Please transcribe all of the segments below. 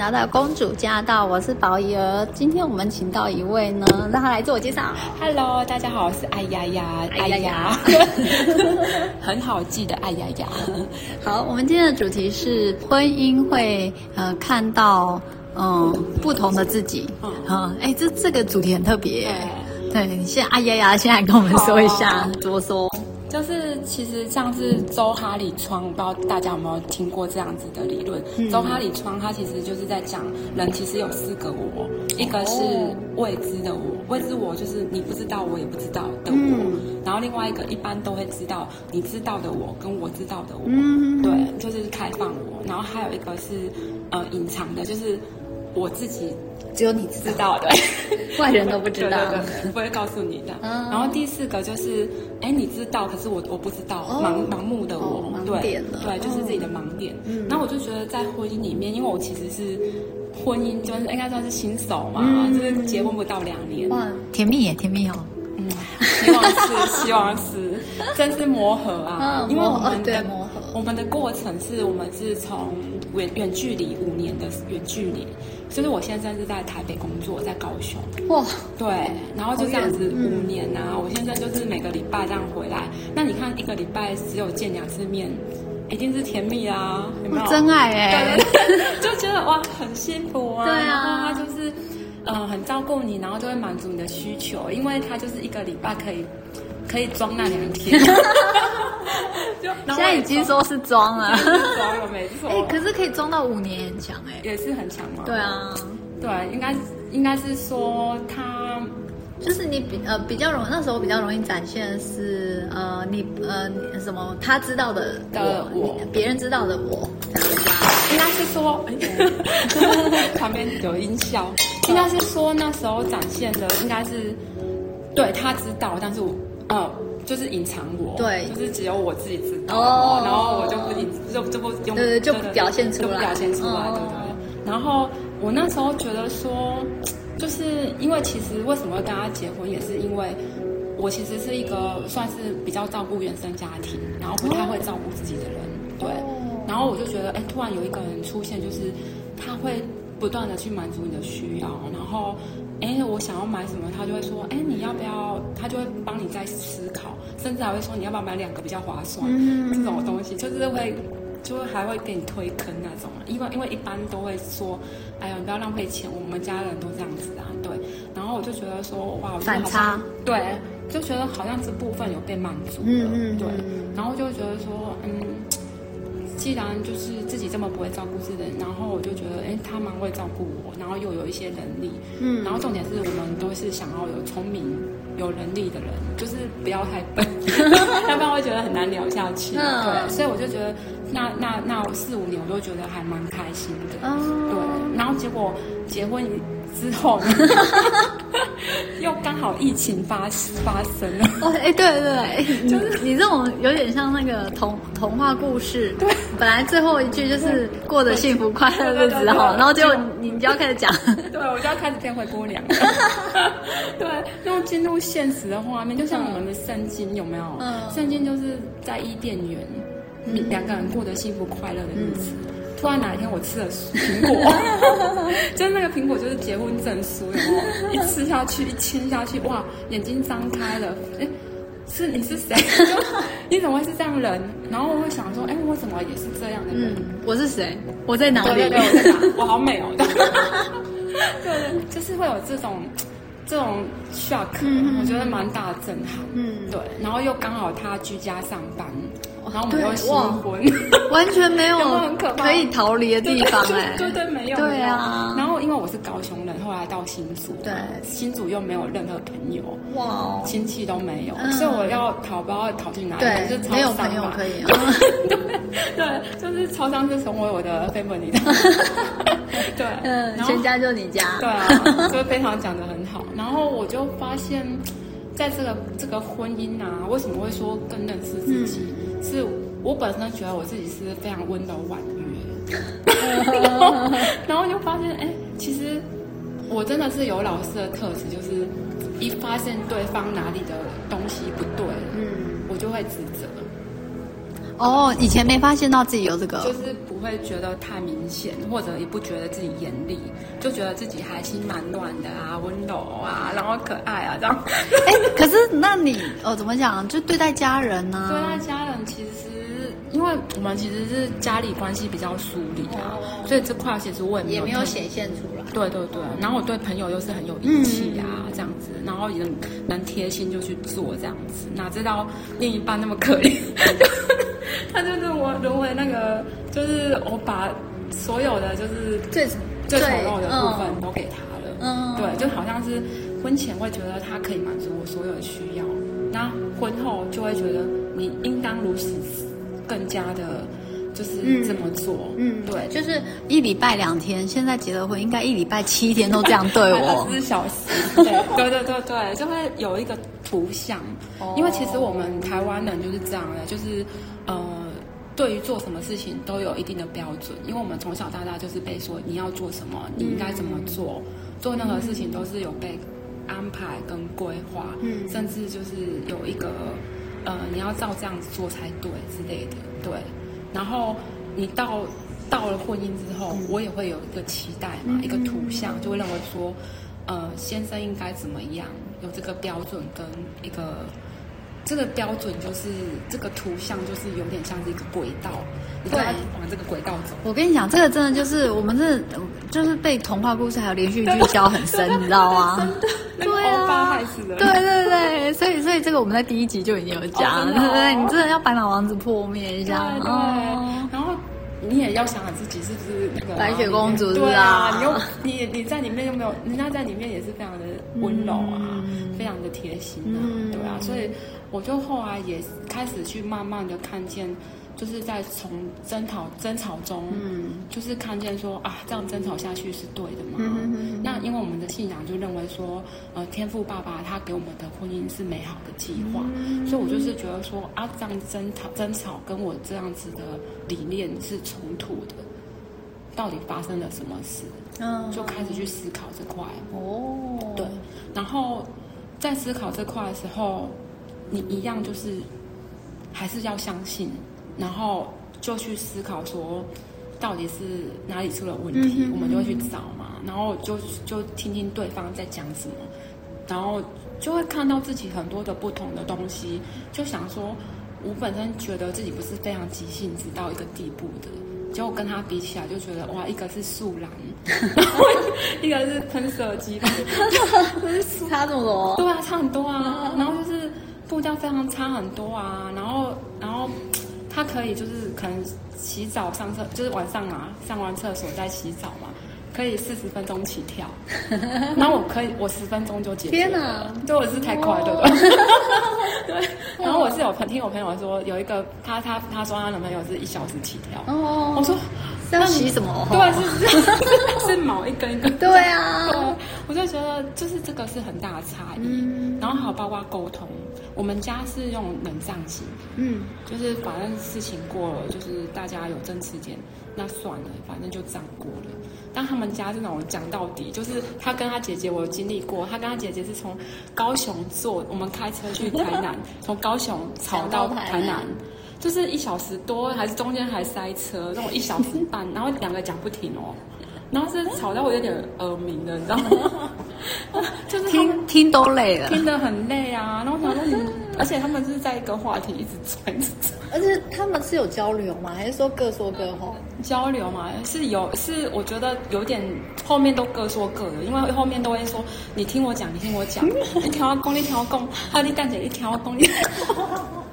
来到公主驾到，我是宝仪儿。今天我们请到一位呢，让他来自我介绍。Hello，大家好，我是爱丫丫，爱丫丫，很好记的爱丫丫。好，我们今天的主题是婚姻会呃看到嗯不同的自己。嗯，哎，这这个主题很特别。对，你现在爱丫丫，先来跟我们说一下怎么说。就是其实像是周哈里窗，不知道大家有没有听过这样子的理论？嗯、周哈里窗它其实就是在讲人其实有四个我，一个是未知的我，未知我就是你不知道我也不知道的我，嗯、然后另外一个一般都会知道你知道的我跟我知道的我，嗯、对，就是开放我，然后还有一个是呃隐藏的，就是我自己。只有你知道的，外人都不知道，对对对，不会告诉你的。然后第四个就是，哎，你知道，可是我我不知道，盲盲目的我，对对，就是自己的盲点。然后我就觉得在婚姻里面，因为我其实是婚姻，就是应该算是新手嘛，就是结婚不到两年。哇，甜蜜耶，甜蜜哦。嗯，希望是，希望是，真是磨合啊，因为我们的磨合，我们的过程是我们是从远远距离五年的远距离。就是我先生是在台北工作，在高雄。哇，对，然后就这样子五年呐、啊。嗯、我先生就是每个礼拜这样回来。那你看一个礼拜只有见两次面，一定是甜蜜啊，有没有？真爱哎、就觉得哇，很幸福啊。对啊，然后他就是呃很照顾你，然后就会满足你的需求，因为他就是一个礼拜可以可以装那两天。现在已经说是装了，装了没错。哎，可是可以装到五年，很强哎，也是很强嘛。对啊，对，应该应该是说他就是你比呃比较容那时候比较容易展现的是呃你呃什么他知道的的我，别人知道的我，应该是说 旁边有音效，应该是说那时候展现的应该是对他知道，但是我呃。就是隐藏我，对，就是只有我自己知道，哦、然后我就不隐，就就不用，对，就不表现出来，表现出来，对对。然后我那时候觉得说，就是因为其实为什么会跟他结婚，也是因为我其实是一个算是比较照顾原生家庭，然后不太会照顾自己的人，对。然后我就觉得，哎，突然有一个人出现，就是他会不断的去满足你的需要，然后。哎，我想要买什么，他就会说，哎，你要不要？他就会帮你再思考，甚至还会说，你要不要买两个比较划算？嗯、这种东西就是会，就会还会给你推坑那种。因为因为一般都会说，哎呀，你不要浪费钱，我们家人都这样子啊，对。然后我就觉得说，哇，我反差，对，就觉得好像这部分有被满足了，嗯、对。然后就觉得说，嗯。既然就是自己这么不会照顾自己然后我就觉得，哎，他蛮会照顾我，然后又有一些能力，嗯，然后重点是我们都是想要有聪明、有能力的人，就是不要太笨，要不然会觉得很难聊下去。嗯、对，所以我就觉得，那那那四五年我都觉得还蛮开心的。嗯、对，然后结果结婚之后呢，又刚好疫情发发生了。哦，哎，对对对，就是你这种有点像那个童童话故事。对，本来最后一句就是过着幸福快乐的日子哈，然后结果你就要开始讲。对，我就要开始变灰姑娘。对，然后进入现实的画面，就像我们的圣经有没有？嗯，圣经就是在伊甸园，两个人过着幸福快乐的日子。突然哪一天我吃了苹果，就是那个苹果就是结婚证书，然后一吃下去，一亲下去，哇，眼睛张开了，哎，是你是谁？你怎么会是这样人？然后我会想说，哎，我怎么也是这样的人？我是谁？我在哪里？对对对，我在哪？我好美哦！对对，就是会有这种这种 shock，我觉得蛮大的震撼。嗯，对，然后又刚好他居家上班。然后我们又新婚，完全没有可以逃离的地方哎，对对没有。对啊，然后因为我是高雄人，后来到新竹，对，新竹又没有任何朋友，哇，亲戚都没有，所以我要逃，不知道逃去哪里，对，就没有朋友可以。对对，就是超商是成为我的 family 的，对，嗯，全家就你家，对啊，就非常讲的很好。然后我就发现，在这个这个婚姻啊，为什么会说更认识自己？是我本身觉得我自己是非常温柔婉约，然后就发现，哎，其实我真的是有老师的特质，就是一发现对方哪里的东西不对，嗯，我就会指责。哦，以前没发现到自己有这个，就是不会觉得太明显，或者也不觉得自己严厉，就觉得自己还心蛮暖的啊，温柔啊，然后可爱啊这样。哎，可是那你哦怎么讲？就对待家人呢？对待家人其实因为我们其实是家里关系比较疏离啊，哦、所以这块其实我也没有，也没有显现出来。对对对，然后我对朋友又是很有义气啊，嗯、这样子，然后也能能贴心就去做这样子，哪知道另一半那么可怜，他就是我沦为那个，就是我把所有的就是最最丑陋的部分都给他了，嗯，对，就好像是婚前会觉得他可以满足我所有的需要，那婚后就会觉得你应当如此。更加的，就是这么做，嗯，嗯对，就是一礼拜两天，现在结了婚，应该一礼拜七天都这样对我，二十四小时，对，对对对对，就会有一个图像，哦、因为其实我们台湾人就是这样的，就是呃，对于做什么事情都有一定的标准，因为我们从小到大就是被说你要做什么，你应该怎么做，嗯、做任何事情都是有被安排跟规划，嗯，甚至就是有一个。呃，你要照这样子做才对之类的，对。然后你到到了婚姻之后，嗯、我也会有一个期待嘛，嗯、一个图像，就会认为说，呃，先生应该怎么样，有这个标准跟一个这个标准就是这个图像就是有点像是一个轨道，你对，往这个轨道走。我跟你讲，这个真的就是我们这就是被童话故事还有连续剧教很深，你知道吗？对啊，对对对，所以所以这个我们在第一集就已经有讲，对不对？你真的要白马王子破灭一下，对，然后你也要想想自己是不是那个白雪公主，对啊，你又你你在里面又没有，人家在里面也是非常的温柔啊，非常的贴心啊，对啊，所以我就后来也开始去慢慢的看见。就是在从争吵争吵中，嗯，就是看见说啊，这样争吵下去是对的吗？嗯、哼哼，那因为我们的信仰就认为说，呃，天父爸爸他给我们的婚姻是美好的计划，嗯、所以我就是觉得说啊，这样争吵争吵跟我这样子的理念是冲突的，到底发生了什么事？嗯，就开始去思考这块。哦，对，然后在思考这块的时候，你一样就是还是要相信。然后就去思考说，到底是哪里出了问题，嗯、我们就会去找嘛。然后就就听听对方在讲什么，然后就会看到自己很多的不同的东西。就想说，我本身觉得自己不是非常急性子到一个地步的，结果跟他比起来，就觉得哇，一个是树懒，然后一个是喷射机，差这么多？对啊，差很多啊。然后就是步调非常差很多啊。然后，然后。他可以就是可能洗澡上厕，就是晚上嘛，上完厕所再洗澡嘛，可以四十分钟起跳。然后我可以，我十分钟就解决。天哪，对我是太快，对不对？对。然后我是有听我朋友说，有一个他他他说他男朋友是一小时起跳。哦。我说那洗什么？对，是是是毛一根一根。对啊。我就觉得就是这个是很大的差异。然后还有包括沟通。我们家是用冷战型，嗯，就是反正事情过了，就是大家有争执点，那算了，反正就这样过了。但他们家是那种讲到底，就是他跟他姐姐，我有经历过，他跟他姐姐是从高雄坐，我们开车去台南，从高雄吵到台南，就是一小时多，还是中间还塞车，那种一小时半，然后两个讲不停哦。然后是吵到我有点耳鸣的，你知道吗？就是听听都累了，听得很累啊。然后想说你，而且他们是在一个话题一直转，一直转。而且他们是有交流吗？还是说各说各话？交流嘛，是有，是我觉得有点后面都各说各的，因为后面都会说你听我讲，你听我讲，你听我讲，你听我讲，还有你干姐，你听我讲，你。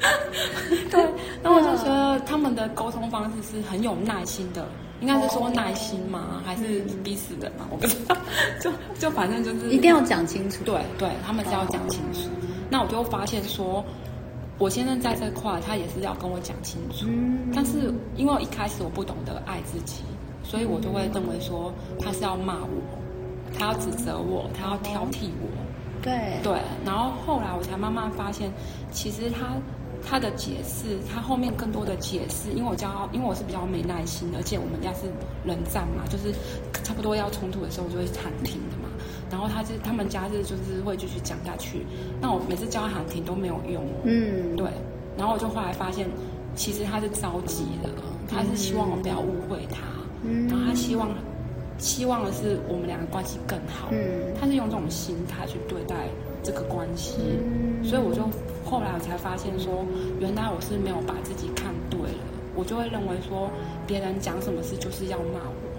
对，然后我就觉得他们的沟通方式是很有耐心的。应该是说耐心吗？还是逼死人吗？我不知道。就就反正就是一定要讲清楚。对对，他们是要讲清楚。那我就发现说，我先生在这块，他也是要跟我讲清楚。但是因为一开始我不懂得爱自己，所以我就会认为说他是要骂我，他要指责我，他要挑剔我。对对。然后后来我才慢慢发现，其实他。他的解释，他后面更多的解释，因为我教，因为我是比较没耐心的，而且我们家是冷战嘛，就是差不多要冲突的时候，我就会喊停的嘛。然后他就他们家是就是会继续讲下去，那我每次教他喊停都没有用。嗯，对。然后我就后来发现，其实他是着急的，他是希望我不要误会他，嗯、然后他希望希望的是我们两个关系更好，嗯、他是用这种心态去对待这个关系，嗯、所以我就后来我才发现说，原来我是没有把自己看对了，我就会认为说别人讲什么事就是要骂我。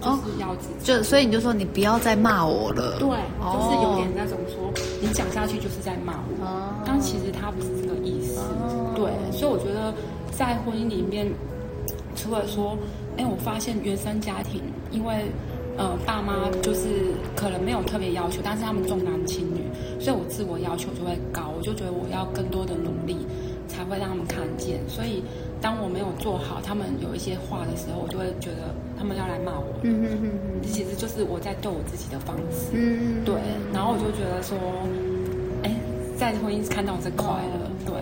就是要自己，就所以你就说你不要再骂我了。对，就是有点那种说你讲下去就是在骂我，但其实他不是这个意思。对，所以我觉得在婚姻里面，除了说，哎，我发现原生家庭，因为呃爸妈就是可能没有特别要求，但是他们重男轻女，所以我自我要求就会高，我就觉得我要更多的努力才会让他们看见，所以。当我没有做好，他们有一些话的时候，我就会觉得他们要来骂我。嗯嗯嗯，其实就是我在对我自己的方式。嗯嗯，对。然后我就觉得说，哎，在婚姻看到这快乐，对，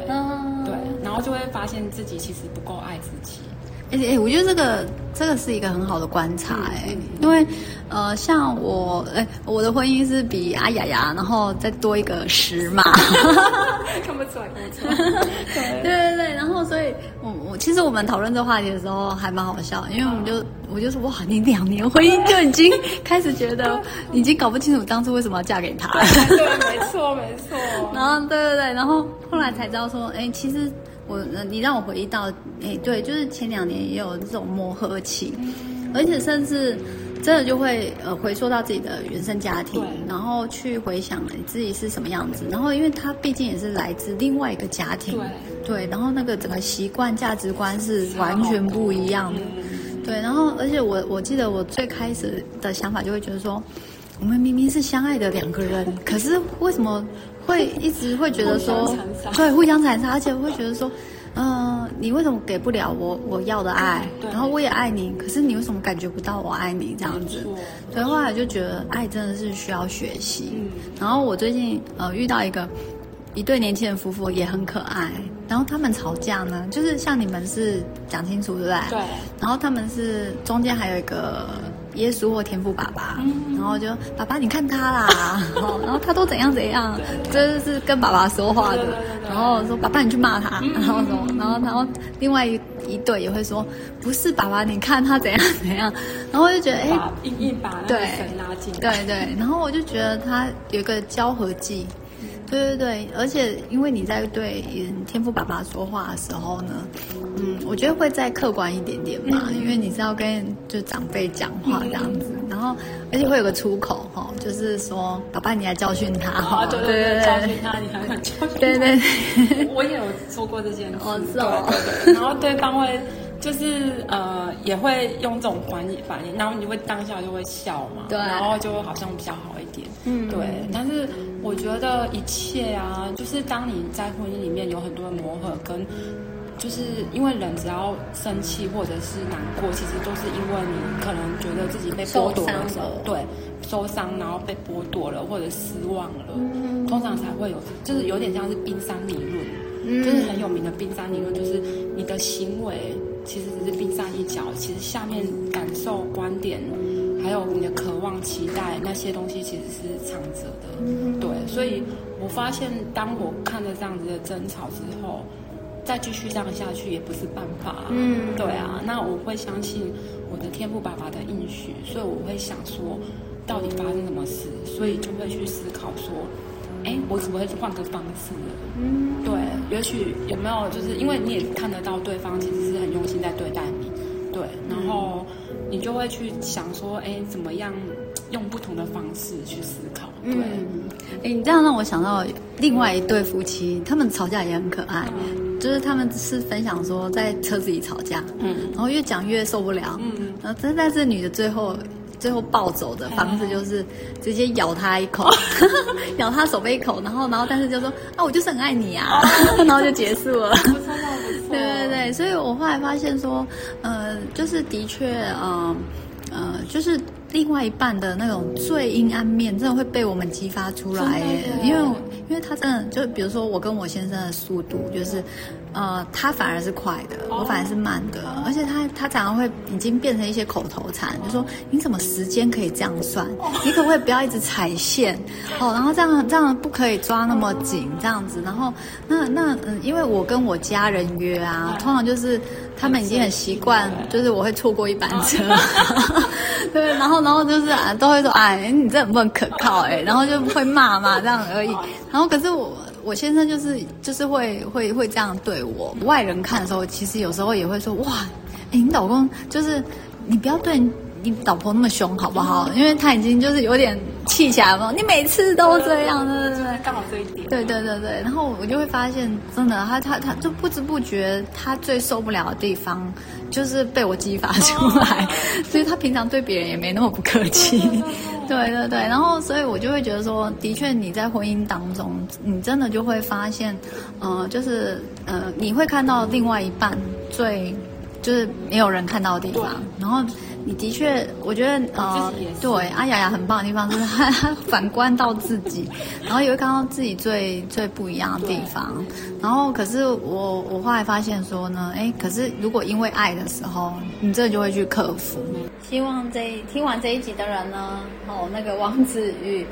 对。然后就会发现自己其实不够爱自己。哎哎，我觉得这个这个是一个很好的观察，哎，因为呃，像我，哎，我的婚姻是比阿雅雅，然后再多一个十嘛，看不出来，看不出来，对。对对，然后所以，我我其实我们讨论这个话题的时候还蛮好笑，因为我们就我就说哇，你两年婚姻就已经 开始觉得已经搞不清楚当初为什么要嫁给他，对，没错没错，然后对对对，然后后来才知道说，哎，其实。我，你让我回忆到，哎，对，就是前两年也有这种磨合期，而且甚至真的就会呃回溯到自己的原生家庭，然后去回想你自己是什么样子，然后因为他毕竟也是来自另外一个家庭，对，然后那个整个习惯价值观是完全不一样的，对，然后而且我我记得我最开始的想法就会觉得说，我们明明是相爱的两个人，可是为什么？会一直会觉得说，对，互相残杀，而且会觉得说，嗯、呃，你为什么给不了我我要的爱？然后我也爱你，可是你为什么感觉不到我爱你这样子？所以后来就觉得爱真的是需要学习。嗯、然后我最近呃遇到一个一对年轻人夫妇也很可爱，然后他们吵架呢，就是像你们是讲清楚对不对？对。然后他们是中间还有一个。耶稣或天父爸爸，然后就爸爸，你看他啦，然后他都怎样怎样，这是跟爸爸说话的，然后说爸爸你去骂他，然后什么，然后然后另外一一对也会说不是爸爸，你看他怎样怎样，然后我就觉得哎，硬硬把那个神拉近，对对，然后我就觉得他有一个交合剂。对对对，而且因为你在对天父爸爸说话的时候呢，嗯，我觉得会再客观一点点嘛，嗯、因为你是要跟就长辈讲话这样子，嗯、然后而且会有个出口哈，就是说爸爸你来教训他哈，对对对，教训他，你还很教训他，对对，我也有做过这件事，哦是哦，对对对，然后对方会。就是呃，也会用这种反应反应，然后你会当下就会笑嘛，对，然后就会好像比较好一点，嗯，对。但是我觉得一切啊，就是当你在婚姻里面有很多的磨合，跟就是因为人只要生气或者是难过，其实都是因为你可能觉得自己被剥夺了，对，受伤，然后被剥夺了或者失望了，嗯，通常才会有，就是有点像是冰山理论，嗯，就是很有名的冰山理论，就是你的行为。其实只是冰山一角，其实下面感受、观点，还有你的渴望、期待那些东西，其实是藏着的。嗯、对，所以我发现，当我看了这样子的争吵之后，再继续这样下去也不是办法。嗯，对啊，那我会相信我的天赋爸爸的应许，所以我会想说，到底发生什么事？所以就会去思考说。哎，我怎么会换个方式呢？嗯，对，也许有没有就是因为你也看得到对方其实是很用心在对待你，对，然后你就会去想说，哎，怎么样用不同的方式去思考？对，哎，你这样让我想到另外一对夫妻，他们吵架也很可爱，就是他们是分享说在车子里吵架，嗯，然后越讲越受不了，嗯，然后但但是女的最后。最后暴走的方式就是直接咬他一口，咬他手背一口，然后然后但是就说啊，我就是很爱你啊，然后就结束了。对对对，所以我后来发现说，呃，就是的确，嗯呃，呃，就是另外一半的那种最阴暗面，真的会被我们激发出来耶。因为，因为他真的就比如说我跟我先生的速度，就是，呃，他反而是快的，我反而是慢的。而且他他常常会已经变成一些口头禅，就说你怎么时间可以这样算？你可不可以不要一直踩线？哦，然后这样这样不可以抓那么紧，这样子。然后那那嗯，因为我跟我家人约啊，通常就是他们已经很习惯，就是我会错过一班车。对，然后，然后就是啊，都会说，哎，你这很不很可靠，哎，然后就会骂嘛，这样而已。然后，可是我，我先生就是，就是会，会，会这样对我。外人看的时候，其实有时候也会说，哇，哎，你老公就是，你不要对你老婆那么凶，好不好？因为他已经就是有点。气起来吗，你每次都这样，对对对，刚好这一点。对对对。对，然后我就会发现，真的，他他他就不知不觉，他最受不了的地方就是被我激发出来，所以他平常对别人也没那么不客气。对对对，然后所以我就会觉得说，的确你在婚姻当中，你真的就会发现，呃，就是呃，你会看到另外一半最就是没有人看到的地方，然后。你的确，我觉得呃，对，阿雅雅很棒的地方就是她她 反观到自己，然后也会看到自己最最不一样的地方。然后，可是我我后来发现说呢，哎，可是如果因为爱的时候，你这就会去克服。希望这听完这一集的人呢，哦，那个王子与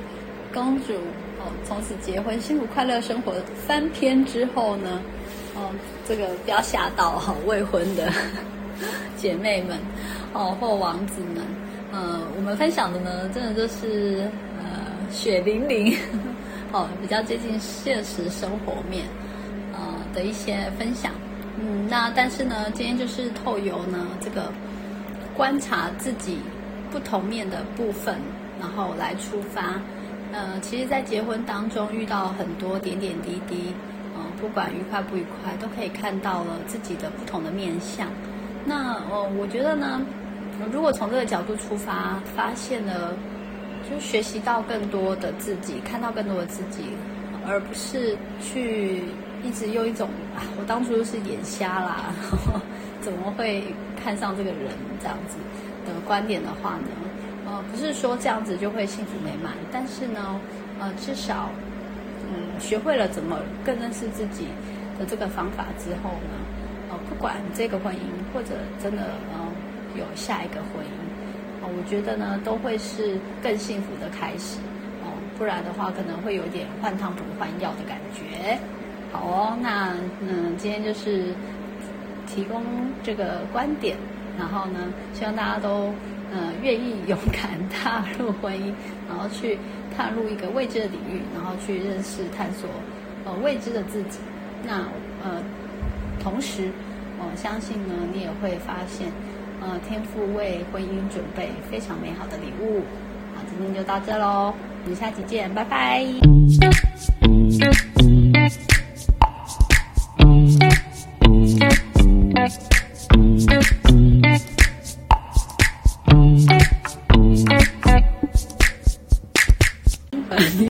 公主哦，从此结婚，幸福快乐生活三篇之后呢，哦，这个不要吓到哈、哦、未婚的 姐妹们。哦，或王子们，呃，我们分享的呢，真的就是呃血淋淋，哦，比较接近现实生活面，呃的一些分享。嗯，那但是呢，今天就是透由呢这个观察自己不同面的部分，然后来出发。呃，其实，在结婚当中遇到很多点点滴滴，呃，不管愉快不愉快，都可以看到了自己的不同的面相。那呃，我觉得呢。如果从这个角度出发，发现了，就学习到更多的自己，看到更多的自己，而不是去一直用一种啊，我当初是眼瞎啦，怎么会看上这个人这样子的观点的话呢？呃，不是说这样子就会幸福美满，但是呢，呃，至少，嗯，学会了怎么更认识自己的这个方法之后呢，呃，不管这个婚姻或者真的呃。有下一个婚姻，哦，我觉得呢，都会是更幸福的开始，哦，不然的话可能会有点换汤不换药的感觉。好哦，那嗯，今天就是提供这个观点，然后呢，希望大家都嗯愿意勇敢踏入婚姻，然后去踏入一个未知的领域，然后去认识探索呃未知的自己。那呃，同时，我相信呢，你也会发现。呃，天父为婚姻准备非常美好的礼物。好，今天就到这喽，我们下期见，拜拜。